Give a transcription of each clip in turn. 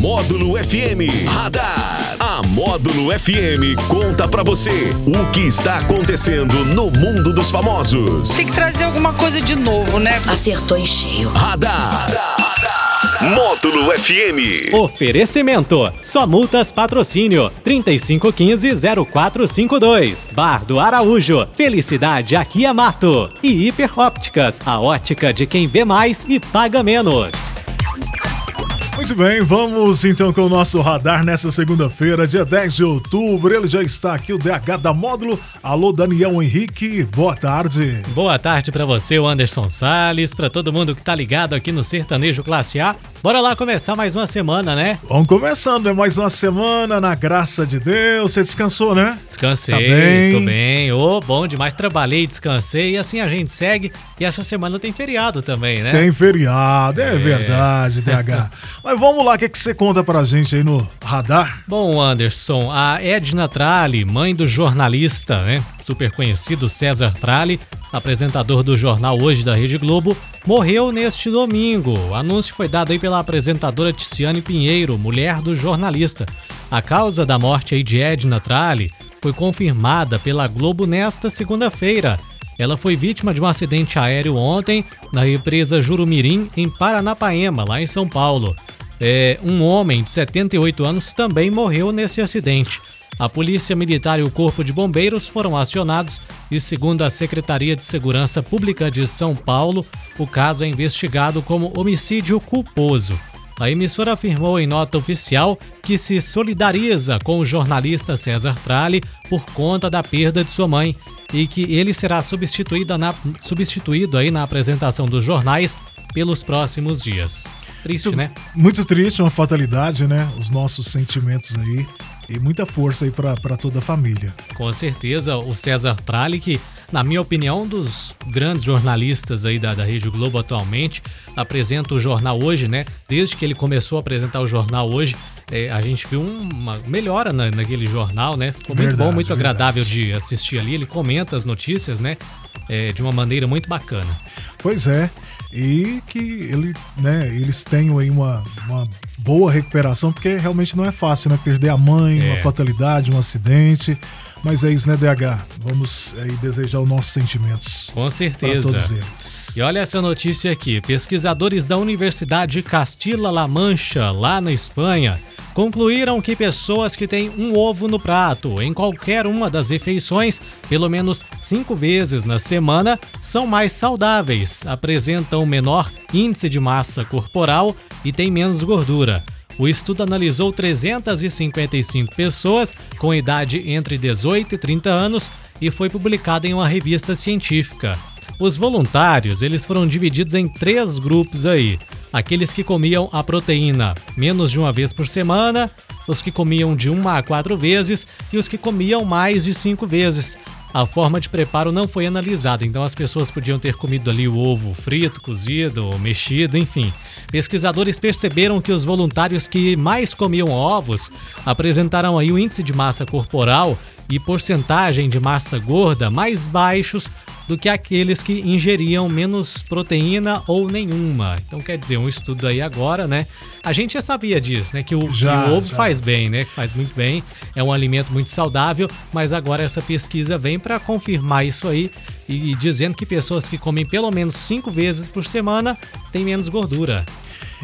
Módulo FM Radar. A Módulo FM conta pra você o que está acontecendo no mundo dos famosos. Tem que trazer alguma coisa de novo, né? Acertou em cheio. Radar. Módulo FM. Oferecimento. Só multas patrocínio. 3515-0452. Bar do Araújo. Felicidade aqui é mato. E Hiper Ópticas. A ótica de quem vê mais e paga menos. Muito bem, vamos então com o nosso radar nessa segunda-feira, dia 10 de outubro. Ele já está aqui, o DH da Módulo. Alô, Daniel Henrique, boa tarde. Boa tarde para você, Anderson Sales, para todo mundo que tá ligado aqui no Sertanejo Classe A. Bora lá começar mais uma semana, né? Vamos começando, é mais uma semana, na graça de Deus. Você descansou, né? Descansei, Tá bem? tô bem. Ô, bom demais, trabalhei, descansei e assim a gente segue. E essa semana tem feriado também, né? Tem feriado, é, verdade, DH. Mas vamos lá, o que, que você conta pra gente aí no radar? Bom, Anderson, a Edna Tralli, mãe do jornalista, né? Super conhecido César Tralli, apresentador do jornal Hoje da Rede Globo, morreu neste domingo. O anúncio foi dado aí pela apresentadora Ticiane Pinheiro, mulher do jornalista. A causa da morte aí de Edna Tralli foi confirmada pela Globo nesta segunda-feira. Ela foi vítima de um acidente aéreo ontem na represa Jurumirim, em Paranapaema, lá em São Paulo. É, um homem de 78 anos também morreu nesse acidente. A Polícia Militar e o Corpo de Bombeiros foram acionados e, segundo a Secretaria de Segurança Pública de São Paulo, o caso é investigado como homicídio culposo. A emissora afirmou em nota oficial que se solidariza com o jornalista César Tralli por conta da perda de sua mãe e que ele será substituído, na, substituído aí na apresentação dos jornais pelos próximos dias. Triste, né? Muito triste, uma fatalidade, né? Os nossos sentimentos aí. E muita força aí pra toda a família. Com certeza, o César Tralli, que, na minha opinião, um dos grandes jornalistas aí da, da Rede Globo atualmente, apresenta o jornal hoje, né? Desde que ele começou a apresentar o jornal hoje, eh, a gente viu uma melhora na, naquele jornal, né? Ficou muito Verdade, bom, muito verdade. agradável de assistir ali. Ele comenta as notícias, né? Eh, de uma maneira muito bacana. Pois é. E que ele, né, eles tenham aí uma, uma boa recuperação, porque realmente não é fácil, né? Perder a mãe, É. uma fatalidade, um acidente. Mas é isso, né, DH? Vamos aí desejar os nossos sentimentos Com para certeza. todos eles. E olha essa notícia aqui: pesquisadores da Universidade de Castilla-La Mancha, lá na Espanha, concluíram que pessoas que têm um ovo no prato em qualquer uma das refeições, pelo menos cinco vezes na semana, são mais saudáveis, apresentam menor índice de massa corporal e têm menos gordura. O estudo analisou 355 pessoas com idade entre 18 e 30 anos e foi publicado em uma revista científica. Os voluntários, eles foram divididos em três grupos aí. Aqueles que comiam a proteína menos de uma vez por semana, os que comiam de uma a quatro vezes e os que comiam mais de cinco vezes. A forma de preparo não foi analisada, então as pessoas podiam ter comido ali o ovo frito, cozido, mexido, enfim. Pesquisadores perceberam que os voluntários que mais comiam ovos apresentaram aí o índice de massa corporal e porcentagem de massa gorda mais baixos do que aqueles que ingeriam menos proteína ou nenhuma. Então quer dizer, um estudo aí agora, né? A gente já sabia disso, né? Que o, Já, que o ovo já. faz bem, né? Que faz muito bem, é um alimento muito saudável, mas agora essa pesquisa vem para confirmar isso aí e dizendo que pessoas que comem pelo menos cinco vezes por semana têm menos gordura.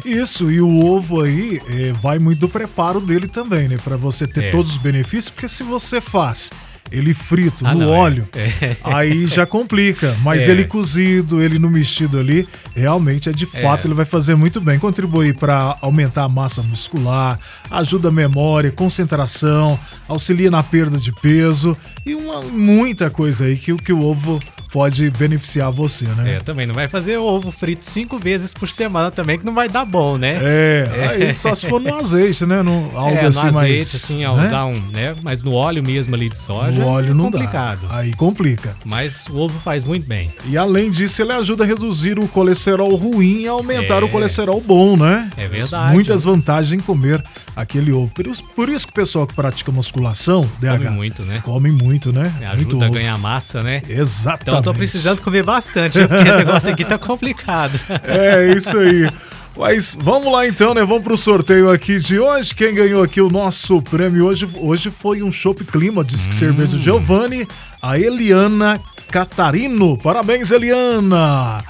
Isso, e o ovo aí é, vai muito do preparo dele também, né? Pra você ter É. todos os benefícios, porque se você faz ele frito Ah, no não, é. óleo, É. aí já complica. Mas É. ele cozido, ele no mexido ali, realmente é de fato, É. ele vai fazer muito bem. Contribui para aumentar a massa muscular, ajuda a memória, concentração, auxilia na perda de peso e uma, muita coisa aí que, que o ovo pode beneficiar você, né? É, também não vai fazer ovo frito cinco vezes por semana também, que não vai dar bom, né? É, aí só se for no azeite, né? No, algo é, assim no azeite, mais. assim, ao né? usar um, né? Mas no óleo mesmo ali de soja No óleo é não complicado. dá. Aí complica. Mas o ovo faz muito bem. E além disso, ele ajuda a reduzir o colesterol ruim e aumentar É. o colesterol bom, né? É verdade. Muitas vantagens em comer aquele ovo. Por isso, por isso que o pessoal que pratica musculação, DH, Come muito, né? come muito, né? muito Ajuda a ovo. ganhar massa, né? Exatamente. Então eu tô precisando comer bastante, porque o negócio aqui tá complicado. É isso aí. Mas vamos lá então, né? Vamos pro sorteio aqui de hoje. Quem ganhou aqui o nosso prêmio hoje, hoje foi um Chopp Clima, diz que hum. cerveja Giovanni, a Eliana Catarino. Parabéns, Eliana!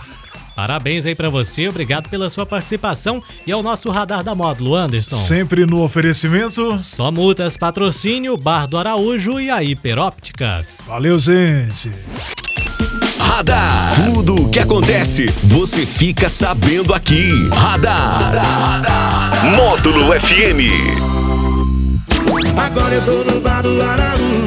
Parabéns aí para você, obrigado pela sua participação e ao nosso radar da módulo, Anderson. Sempre no oferecimento. Só multas, patrocínio, Bar do Araújo e a Hiperópticas. Valeu, gente. Radar. Tudo o que acontece, você fica sabendo aqui. Radar. Radar. Módulo FM. Agora eu tô no bar do Araújo